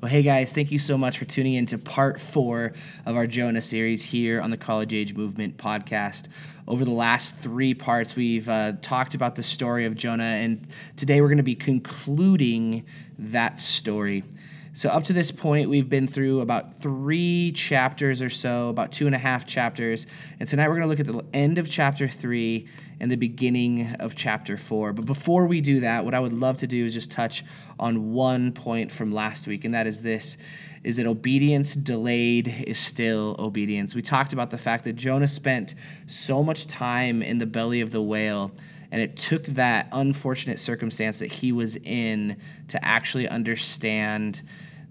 Well, hey guys, thank you so much for tuning in to part four of our Jonah series here on the College Age Movement podcast. Over the last three parts, we've uh, talked about the story of Jonah, and today we're going to be concluding that story. So, up to this point, we've been through about three chapters or so, about two and a half chapters. And tonight we're going to look at the end of chapter three and the beginning of chapter four. But before we do that, what I would love to do is just touch on one point from last week, and that is this is that obedience delayed is still obedience. We talked about the fact that Jonah spent so much time in the belly of the whale, and it took that unfortunate circumstance that he was in to actually understand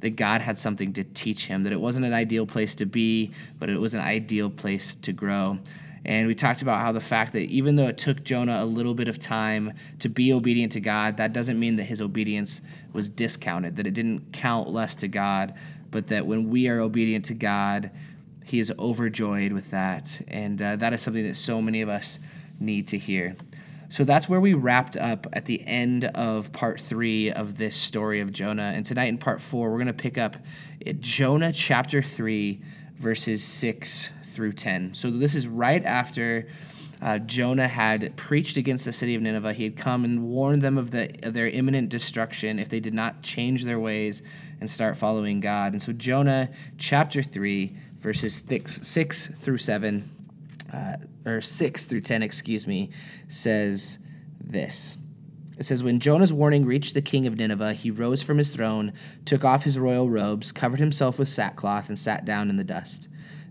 that God had something to teach him, that it wasn't an ideal place to be, but it was an ideal place to grow. And we talked about how the fact that even though it took Jonah a little bit of time to be obedient to God, that doesn't mean that his obedience was discounted, that it didn't count less to God, but that when we are obedient to God, he is overjoyed with that. And uh, that is something that so many of us need to hear. So that's where we wrapped up at the end of part three of this story of Jonah. And tonight in part four, we're going to pick up Jonah chapter three, verses six through 10. So this is right after uh, Jonah had preached against the city of Nineveh. He had come and warned them of, the, of their imminent destruction if they did not change their ways and start following God. And so Jonah chapter 3, verses six, 6 through 7, uh, or 6 through 10, excuse me, says this. It says, When Jonah's warning reached the king of Nineveh, he rose from his throne, took off his royal robes, covered himself with sackcloth, and sat down in the dust.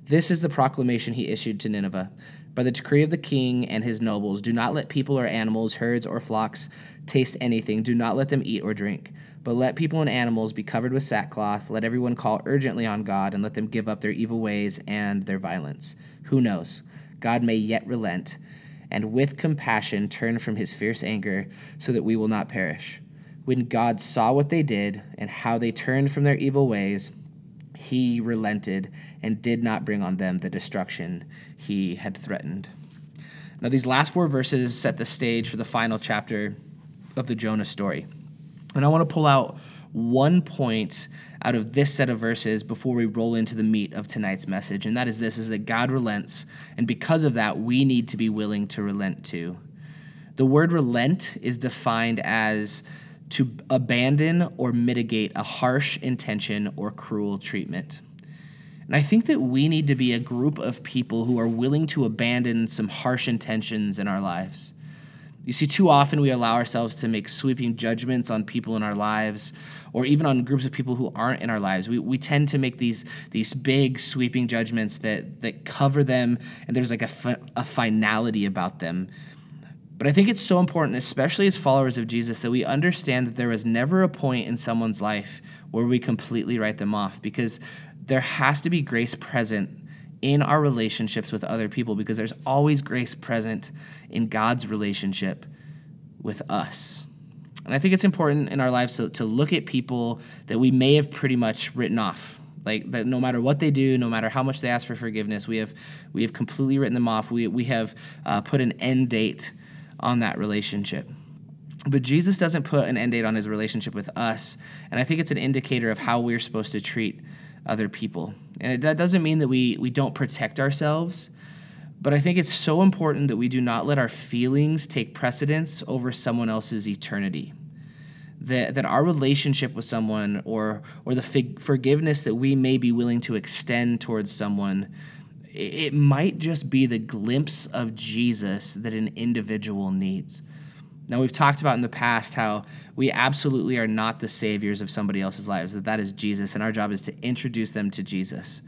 This is the proclamation he issued to Nineveh. By the decree of the king and his nobles, do not let people or animals, herds or flocks taste anything. Do not let them eat or drink. But let people and animals be covered with sackcloth. Let everyone call urgently on God, and let them give up their evil ways and their violence. Who knows? God may yet relent, and with compassion turn from his fierce anger, so that we will not perish. When God saw what they did, and how they turned from their evil ways, he relented and did not bring on them the destruction he had threatened. Now, these last four verses set the stage for the final chapter of the Jonah story. And I want to pull out one point out of this set of verses before we roll into the meat of tonight's message and that is this is that God relents and because of that we need to be willing to relent too. The word relent is defined as to abandon or mitigate a harsh intention or cruel treatment. And I think that we need to be a group of people who are willing to abandon some harsh intentions in our lives. You see, too often we allow ourselves to make sweeping judgments on people in our lives or even on groups of people who aren't in our lives. We, we tend to make these, these big sweeping judgments that, that cover them and there's like a, fi- a finality about them but I think it's so important, especially as followers of Jesus, that we understand that there was never a point in someone's life where we completely write them off because there has to be grace present in our relationships with other people because there's always grace present in God's relationship with us. And I think it's important in our lives to, to look at people that we may have pretty much written off. Like that no matter what they do, no matter how much they ask for forgiveness, we have we have completely written them off. We, we have uh, put an end date on that relationship. But Jesus doesn't put an end date on his relationship with us. And I think it's an indicator of how we're supposed to treat other people. And it, that doesn't mean that we, we don't protect ourselves, but I think it's so important that we do not let our feelings take precedence over someone else's eternity. That, that our relationship with someone or, or the fig- forgiveness that we may be willing to extend towards someone it might just be the glimpse of Jesus that an individual needs. Now, we've talked about in the past how we absolutely are not the saviors of somebody else's lives, that that is Jesus, and our job is to introduce them to Jesus.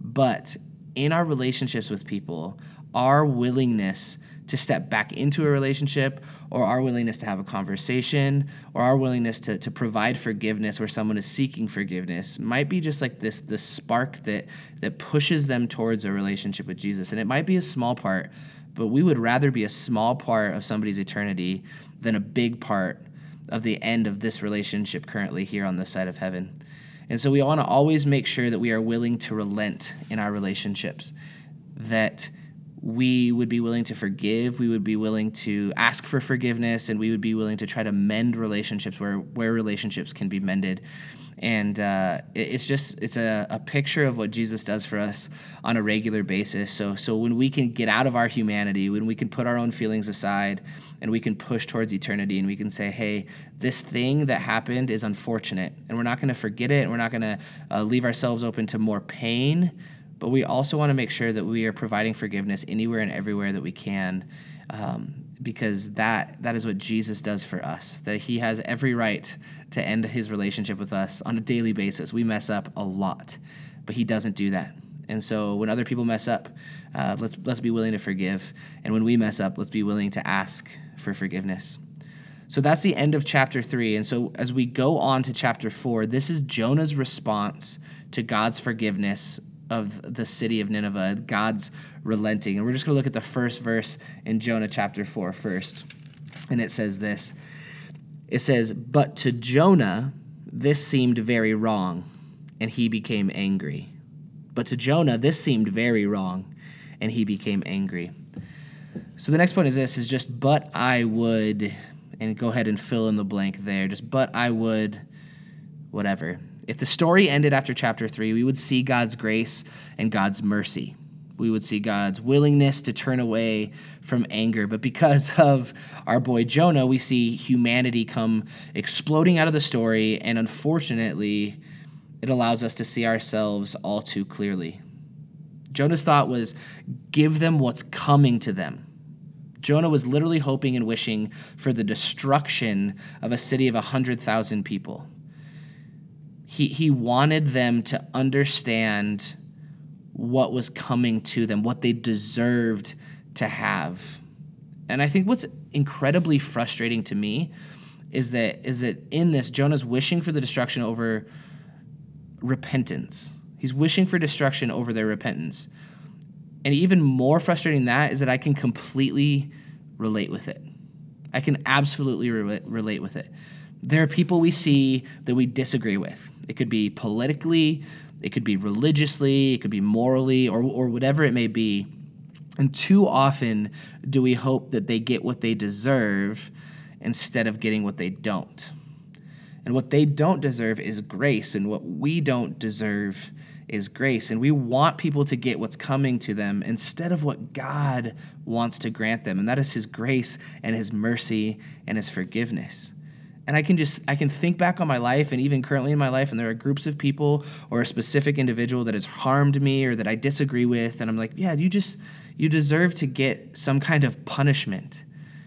But in our relationships with people, our willingness to step back into a relationship or our willingness to have a conversation or our willingness to, to provide forgiveness where someone is seeking forgiveness might be just like this this spark that that pushes them towards a relationship with Jesus and it might be a small part but we would rather be a small part of somebody's eternity than a big part of the end of this relationship currently here on this side of heaven. And so we want to always make sure that we are willing to relent in our relationships, that we would be willing to forgive, we would be willing to ask for forgiveness, and we would be willing to try to mend relationships where, where relationships can be mended. and uh, it's just it's a, a picture of what jesus does for us on a regular basis so so when we can get out of our humanity when we can put our own feelings aside and we can push towards eternity and we can say hey this thing that happened is unfortunate and we're not going to forget it and we're not going to uh, leave ourselves open to more pain but we also want to make sure that we are providing forgiveness anywhere and everywhere that we can um, because that that is what Jesus does for us. That he has every right to end his relationship with us on a daily basis. We mess up a lot, but he doesn't do that. And so when other people mess up, uh, let's let's be willing to forgive, and when we mess up, let's be willing to ask for forgiveness. So that's the end of chapter three. And so as we go on to chapter four, this is Jonah's response to God's forgiveness of the city of Nineveh, God's relenting. And we're just going to look at the first verse in Jonah chapter 4 first. And it says this It says, But to Jonah, this seemed very wrong, and he became angry. But to Jonah, this seemed very wrong, and he became angry. So the next point is this is just, but I would, and go ahead and fill in the blank there. Just, but I would, whatever. If the story ended after chapter 3, we would see God's grace and God's mercy. We would see God's willingness to turn away from anger. But because of our boy Jonah, we see humanity come exploding out of the story, and unfortunately, it allows us to see ourselves all too clearly. Jonah's thought was give them what's coming to them. Jonah was literally hoping and wishing for the destruction of a city of 100,000 people he, he wanted them to understand what was coming to them, what they deserved to have. And I think what's incredibly frustrating to me is that is that in this Jonah's wishing for the destruction over repentance. He's wishing for destruction over their repentance. And even more frustrating that is that I can completely relate with it. I can absolutely re- relate with it. There are people we see that we disagree with. It could be politically, it could be religiously, it could be morally, or, or whatever it may be. And too often do we hope that they get what they deserve instead of getting what they don't. And what they don't deserve is grace, and what we don't deserve is grace. And we want people to get what's coming to them instead of what God wants to grant them, and that is His grace and His mercy and His forgiveness and I can just I can think back on my life and even currently in my life and there are groups of people or a specific individual that has harmed me or that I disagree with and I'm like, yeah, you just you deserve to get some kind of punishment.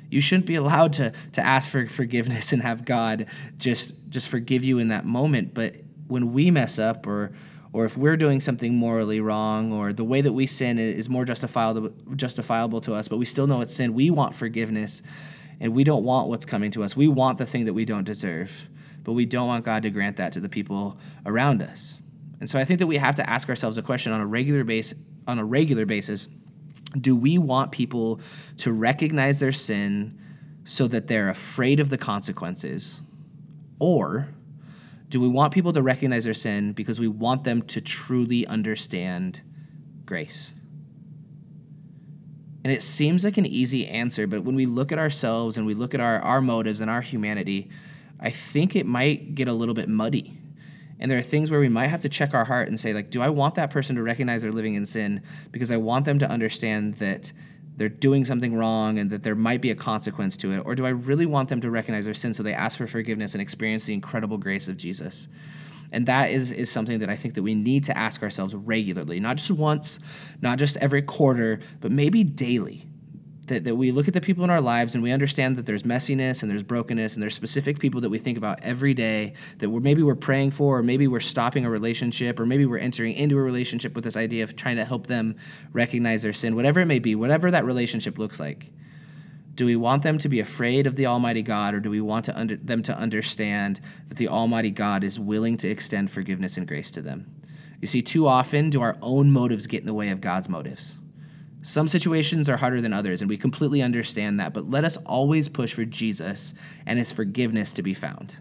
You shouldn't be allowed to to ask for forgiveness and have God just just forgive you in that moment, but when we mess up or or if we're doing something morally wrong or the way that we sin is more justifiable justifiable to us, but we still know it's sin, we want forgiveness and we don't want what's coming to us. We want the thing that we don't deserve, but we don't want God to grant that to the people around us. And so I think that we have to ask ourselves a question on a regular base on a regular basis. Do we want people to recognize their sin so that they're afraid of the consequences? Or do we want people to recognize their sin because we want them to truly understand grace? And it seems like an easy answer, but when we look at ourselves and we look at our, our motives and our humanity, I think it might get a little bit muddy. And there are things where we might have to check our heart and say, like, do I want that person to recognize they're living in sin because I want them to understand that they're doing something wrong and that there might be a consequence to it? Or do I really want them to recognize their sin so they ask for forgiveness and experience the incredible grace of Jesus? And that is, is something that I think that we need to ask ourselves regularly, not just once, not just every quarter, but maybe daily. That, that we look at the people in our lives and we understand that there's messiness and there's brokenness and there's specific people that we think about every day that we're maybe we're praying for or maybe we're stopping a relationship or maybe we're entering into a relationship with this idea of trying to help them recognize their sin whatever it may be whatever that relationship looks like do we want them to be afraid of the Almighty God, or do we want to under, them to understand that the Almighty God is willing to extend forgiveness and grace to them? You see, too often do our own motives get in the way of God's motives. Some situations are harder than others, and we completely understand that, but let us always push for Jesus and his forgiveness to be found.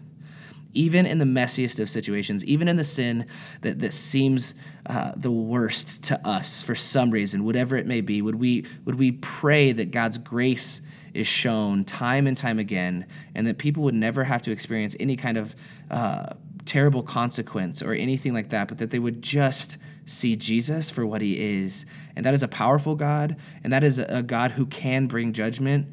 Even in the messiest of situations, even in the sin that, that seems uh, the worst to us for some reason, whatever it may be, would we, would we pray that God's grace is shown time and time again, and that people would never have to experience any kind of uh, terrible consequence or anything like that, but that they would just see Jesus for what he is. And that is a powerful God, and that is a God who can bring judgment.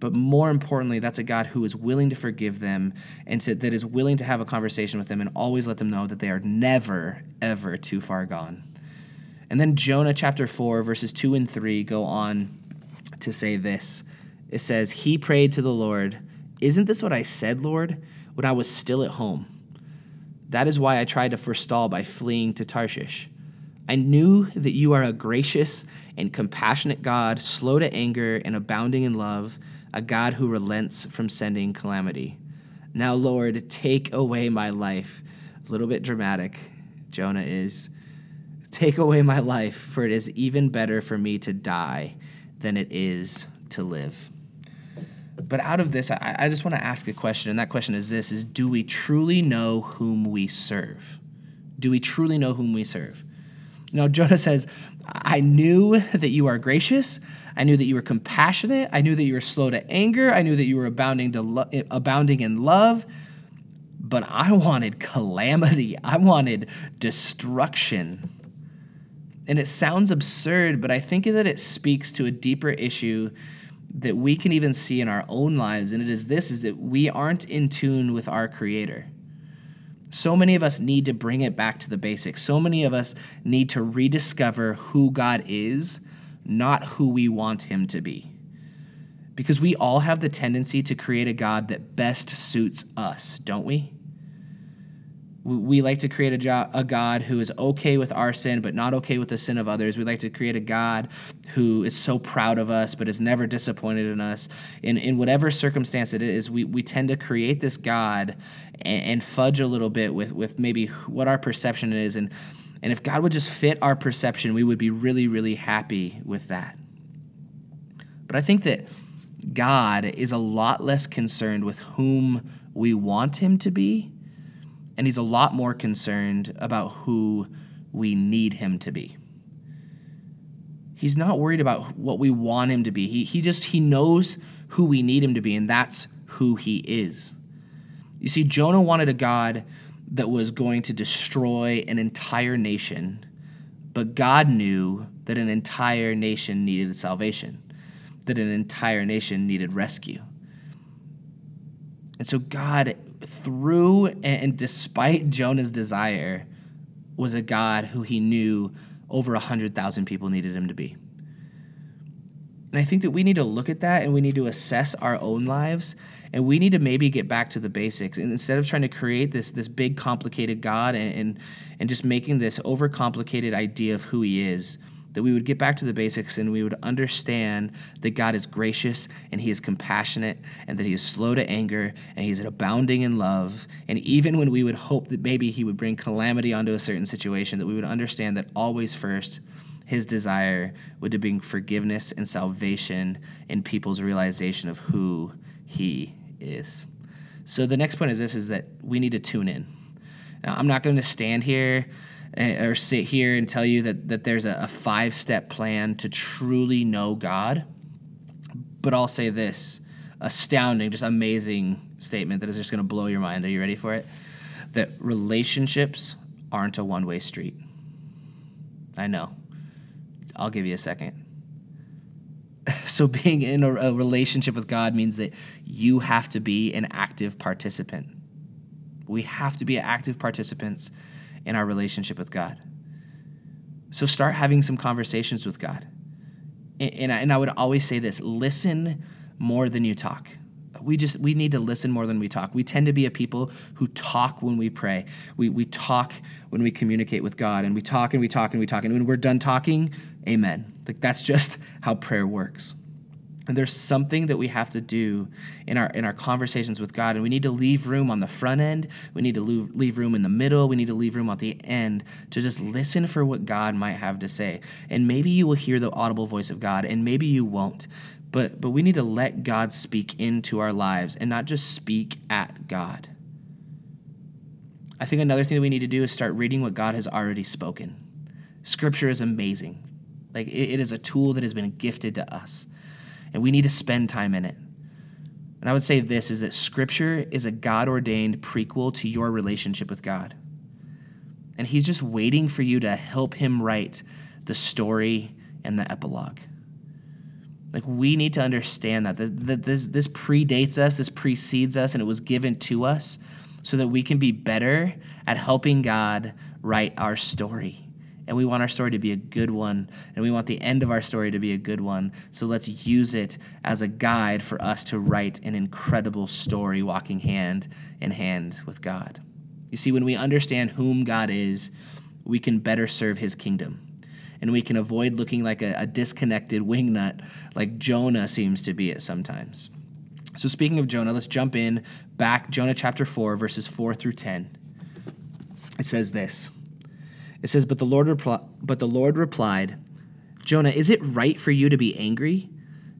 But more importantly, that's a God who is willing to forgive them and to, that is willing to have a conversation with them and always let them know that they are never, ever too far gone. And then Jonah chapter 4, verses 2 and 3 go on to say this. It says, He prayed to the Lord, Isn't this what I said, Lord, when I was still at home? That is why I tried to forestall by fleeing to Tarshish. I knew that you are a gracious and compassionate God, slow to anger and abounding in love, a God who relents from sending calamity. Now, Lord, take away my life. A little bit dramatic, Jonah is. Take away my life, for it is even better for me to die than it is to live. But out of this, I, I just want to ask a question, and that question is this is do we truly know whom we serve? Do we truly know whom we serve? Now Jonah says, I knew that you are gracious. I knew that you were compassionate. I knew that you were slow to anger. I knew that you were abounding to lo- eh, abounding in love. But I wanted calamity. I wanted destruction. And it sounds absurd, but I think that it speaks to a deeper issue that we can even see in our own lives and it is this is that we aren't in tune with our creator. So many of us need to bring it back to the basics. So many of us need to rediscover who God is, not who we want him to be. Because we all have the tendency to create a God that best suits us, don't we? We like to create a, jo- a, God who is okay with our sin, but not okay with the sin of others. We like to create a God who is so proud of us, but is never disappointed in us. In, in whatever circumstance it is, we, we tend to create this God and, and fudge a little bit with, with maybe what our perception is. And, and if God would just fit our perception, we would be really, really happy with that. But I think that God is a lot less concerned with whom we want him to be and he's a lot more concerned about who we need him to be. He's not worried about what we want him to be. He, he just he knows who we need him to be, and that's who he is. You see, Jonah wanted a God that was going to destroy an entire nation, but God knew that an entire nation needed salvation, that an entire nation needed rescue. And so God through and despite Jonah's desire, was a God who he knew over 100,000 people needed him to be. And I think that we need to look at that and we need to assess our own lives and we need to maybe get back to the basics. And instead of trying to create this, this big complicated God and, and, and just making this overcomplicated idea of who he is, that we would get back to the basics and we would understand that God is gracious and He is compassionate and that He is slow to anger and He's abounding in love. And even when we would hope that maybe He would bring calamity onto a certain situation, that we would understand that always first, His desire would bring forgiveness and salvation in people's realization of who He is. So the next point is this: is that we need to tune in. Now, I'm not going to stand here or sit here and tell you that, that there's a, a five step plan to truly know God. But I'll say this astounding, just amazing statement that is just going to blow your mind. Are you ready for it? That relationships aren't a one way street. I know. I'll give you a second. So, being in a, a relationship with God means that you have to be an active participant. We have to be active participants in our relationship with God. So start having some conversations with God. And, I, and I would always say this listen more than you talk. We just we need to listen more than we talk. We tend to be a people who talk when we pray. We, we talk when we communicate with God, and we talk and we talk and we talk. And when we're done talking, amen. Like that's just how prayer works. And there's something that we have to do in our in our conversations with God, and we need to leave room on the front end. We need to leave, room in the middle. We need to leave room at the end to just listen for what God might have to say. And maybe you will hear the audible voice of God, and maybe you won't. But but we need to let God speak into our lives and not just speak at God. I think another thing that we need to do is start reading what God has already spoken. Scripture is amazing. Like it, it is a tool that has been gifted to us and we need to spend time in it. And I would say this is that scripture is a God ordained prequel to your relationship with God. And he's just waiting for you to help him write the story and the epilogue. Like we need to understand that, this, this predates us, this precedes us, and it was given to us so that we can be better at helping God write our story. And we want our story to be a good one, and we want the end of our story to be a good one. So let's use it as a guide for us to write an incredible story walking hand in hand with God. You see, when we understand whom God is, we can better serve his kingdom. And we can avoid looking like a, a disconnected wingnut like Jonah seems to be at sometimes. So, speaking of Jonah, let's jump in back, Jonah chapter 4, verses 4 through 10. It says this It says, But the Lord, repli- but the Lord replied, Jonah, is it right for you to be angry?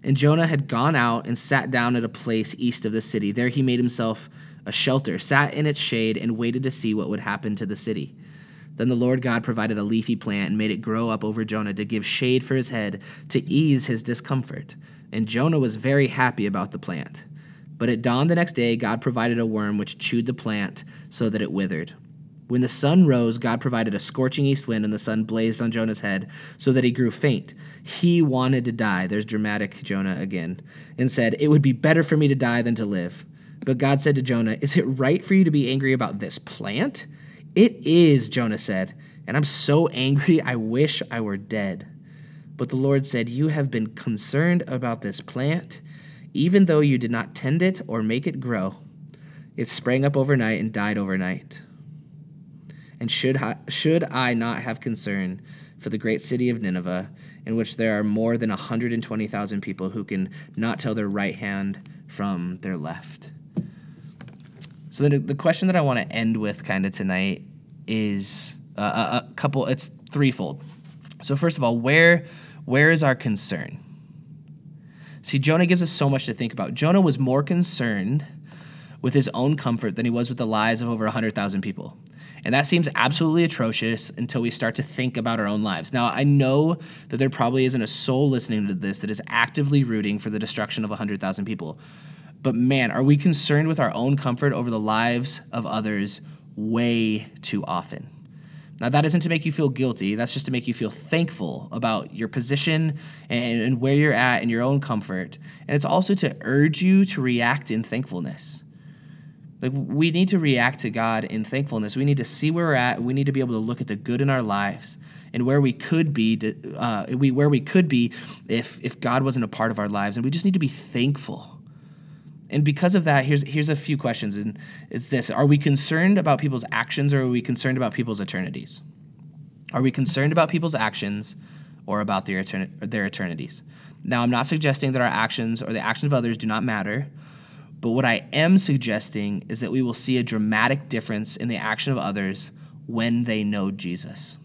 And Jonah had gone out and sat down at a place east of the city. There he made himself a shelter, sat in its shade, and waited to see what would happen to the city. Then the Lord God provided a leafy plant and made it grow up over Jonah to give shade for his head, to ease his discomfort. And Jonah was very happy about the plant. But at dawn the next day, God provided a worm which chewed the plant so that it withered. When the sun rose, God provided a scorching east wind, and the sun blazed on Jonah's head so that he grew faint. He wanted to die. There's dramatic Jonah again, and said, It would be better for me to die than to live. But God said to Jonah, Is it right for you to be angry about this plant? It is, Jonah said, and I'm so angry I wish I were dead. But the Lord said, You have been concerned about this plant, even though you did not tend it or make it grow. It sprang up overnight and died overnight. And should I, should I not have concern for the great city of Nineveh, in which there are more than 120,000 people who can not tell their right hand from their left? So the, the question that I want to end with kind of tonight is uh, a, a couple. It's threefold. So first of all, where where is our concern? See, Jonah gives us so much to think about. Jonah was more concerned with his own comfort than he was with the lives of over 100,000 people. And that seems absolutely atrocious until we start to think about our own lives. Now, I know that there probably isn't a soul listening to this that is actively rooting for the destruction of 100,000 people. But man, are we concerned with our own comfort over the lives of others way too often? Now, that isn't to make you feel guilty. That's just to make you feel thankful about your position and, and, where you're at in your own comfort. And it's also to urge you to react in thankfulness. Like, we need to react to God in thankfulness. We need to see where we're at. We need to be able to look at the good in our lives and where we could be, uh, we, where we could be if, if God wasn't a part of our lives. And we just need to be thankful and because of that, here's here's a few questions, and it's this: Are we concerned about people's actions, or are we concerned about people's eternities? Are we concerned about people's actions, or about their etern- their eternities? Now, I'm not suggesting that our actions or the actions of others do not matter, but what I am suggesting is that we will see a dramatic difference in the action of others when they know Jesus.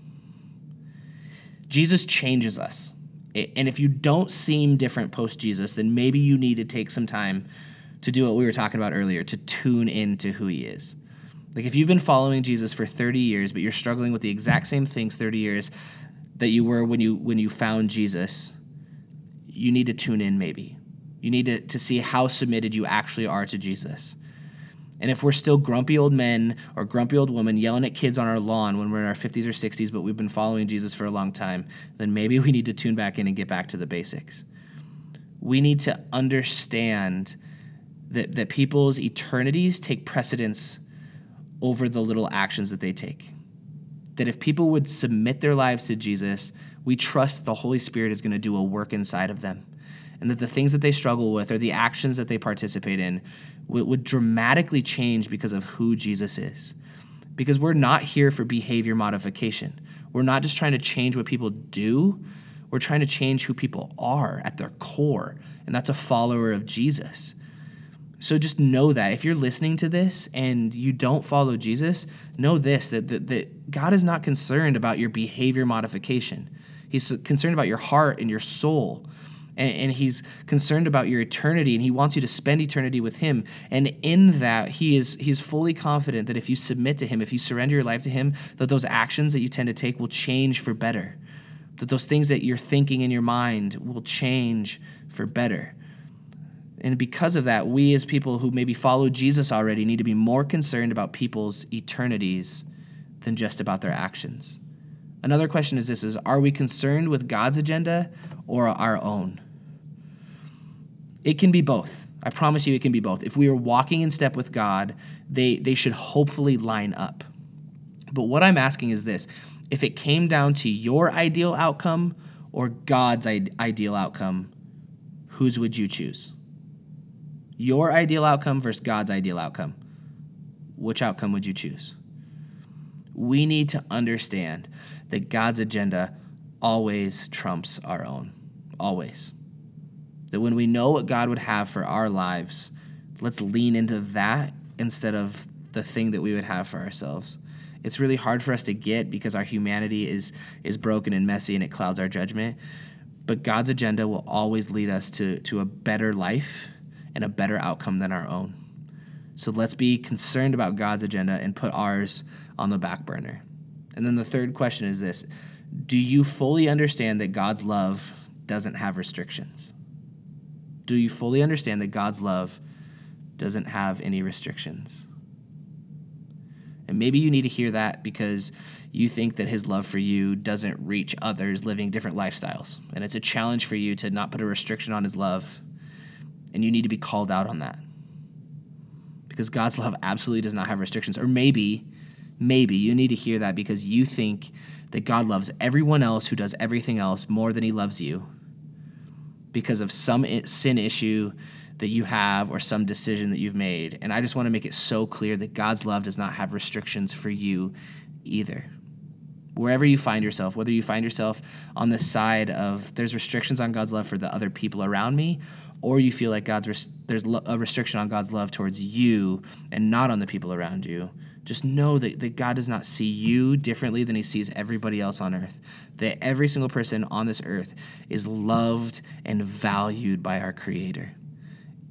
Jesus changes us. And if you don't seem different post Jesus, then maybe you need to take some time to do what we were talking about earlier, to tune into who he is. Like if you've been following Jesus for 30 years, but you're struggling with the exact same things 30 years that you were when you when you found Jesus, you need to tune in maybe. You need to, to see how submitted you actually are to Jesus. And if we're still grumpy old men or grumpy old women yelling at kids on our lawn when we're in our 50s or 60s, but we've been following Jesus for a long time, then maybe we need to tune back in and get back to the basics. We need to understand that, that people's eternities take precedence over the little actions that they take. That if people would submit their lives to Jesus, we trust the Holy Spirit is going to do a work inside of them. And that the things that they struggle with or the actions that they participate in would, would dramatically change because of who Jesus is. Because we're not here for behavior modification. We're not just trying to change what people do, we're trying to change who people are at their core. And that's a follower of Jesus. So just know that if you're listening to this and you don't follow Jesus, know this that, that, that God is not concerned about your behavior modification. He's concerned about your heart and your soul. And, and, he's concerned about your eternity and he wants you to spend eternity with him. And in that, he is he is fully confident that if you submit to him, if you surrender your life to him, that those actions that you tend to take will change for better. That those things that you're thinking in your mind will change for better And because of that, we as people who maybe follow Jesus already need to be more concerned about people's eternities than just about their actions. Another question is this is are we concerned with God's agenda or our own? It can be both. I promise you it can be both. If we are walking in step with God, they, they should hopefully line up. But what I'm asking is this if it came down to your ideal outcome or God's ideal outcome, whose would you choose? Your ideal outcome versus God's ideal outcome. Which outcome would you choose? We need to understand that God's agenda always trumps our own. Always. That when we know what God would have for our lives, let's lean into that instead of the thing that we would have for ourselves. It's really hard for us to get because our humanity is is broken and messy and it clouds our judgment. But God's agenda will always lead us to, to a better life and a better outcome than our own. So let's be concerned about God's agenda and put ours on the back burner. And then the third question is this Do you fully understand that God's love doesn't have restrictions? Do you fully understand that God's love doesn't have any restrictions? And maybe you need to hear that because you think that his love for you doesn't reach others living different lifestyles. And it's a challenge for you to not put a restriction on his love. And you need to be called out on that. Because God's love absolutely does not have restrictions. Or maybe, maybe you need to hear that because you think that God loves everyone else who does everything else more than he loves you because of some sin issue that you have or some decision that you've made. And I just want to make it so clear that God's love does not have restrictions for you either. Wherever you find yourself, whether you find yourself on the side of there's restrictions on God's love for the other people around me, or you feel like God's res- there's a restriction on God's love towards you and not on the people around you, just know that, that God does not see you differently than he sees everybody else on earth. That every single person on this earth is loved and valued by our Creator.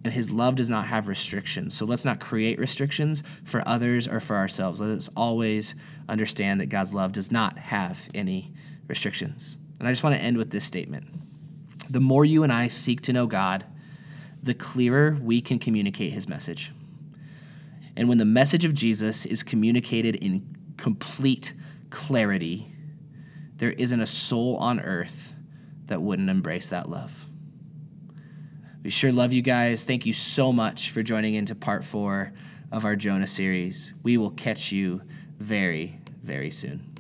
And his love does not have restrictions. So let's not create restrictions for others or for ourselves. Let's always understand that God's love does not have any restrictions. And I just want to end with this statement The more you and I seek to know God, the clearer we can communicate his message. And when the message of Jesus is communicated in complete clarity, there isn't a soul on earth that wouldn't embrace that love. We sure love you guys. Thank you so much for joining into part four of our Jonah series. We will catch you very, very soon.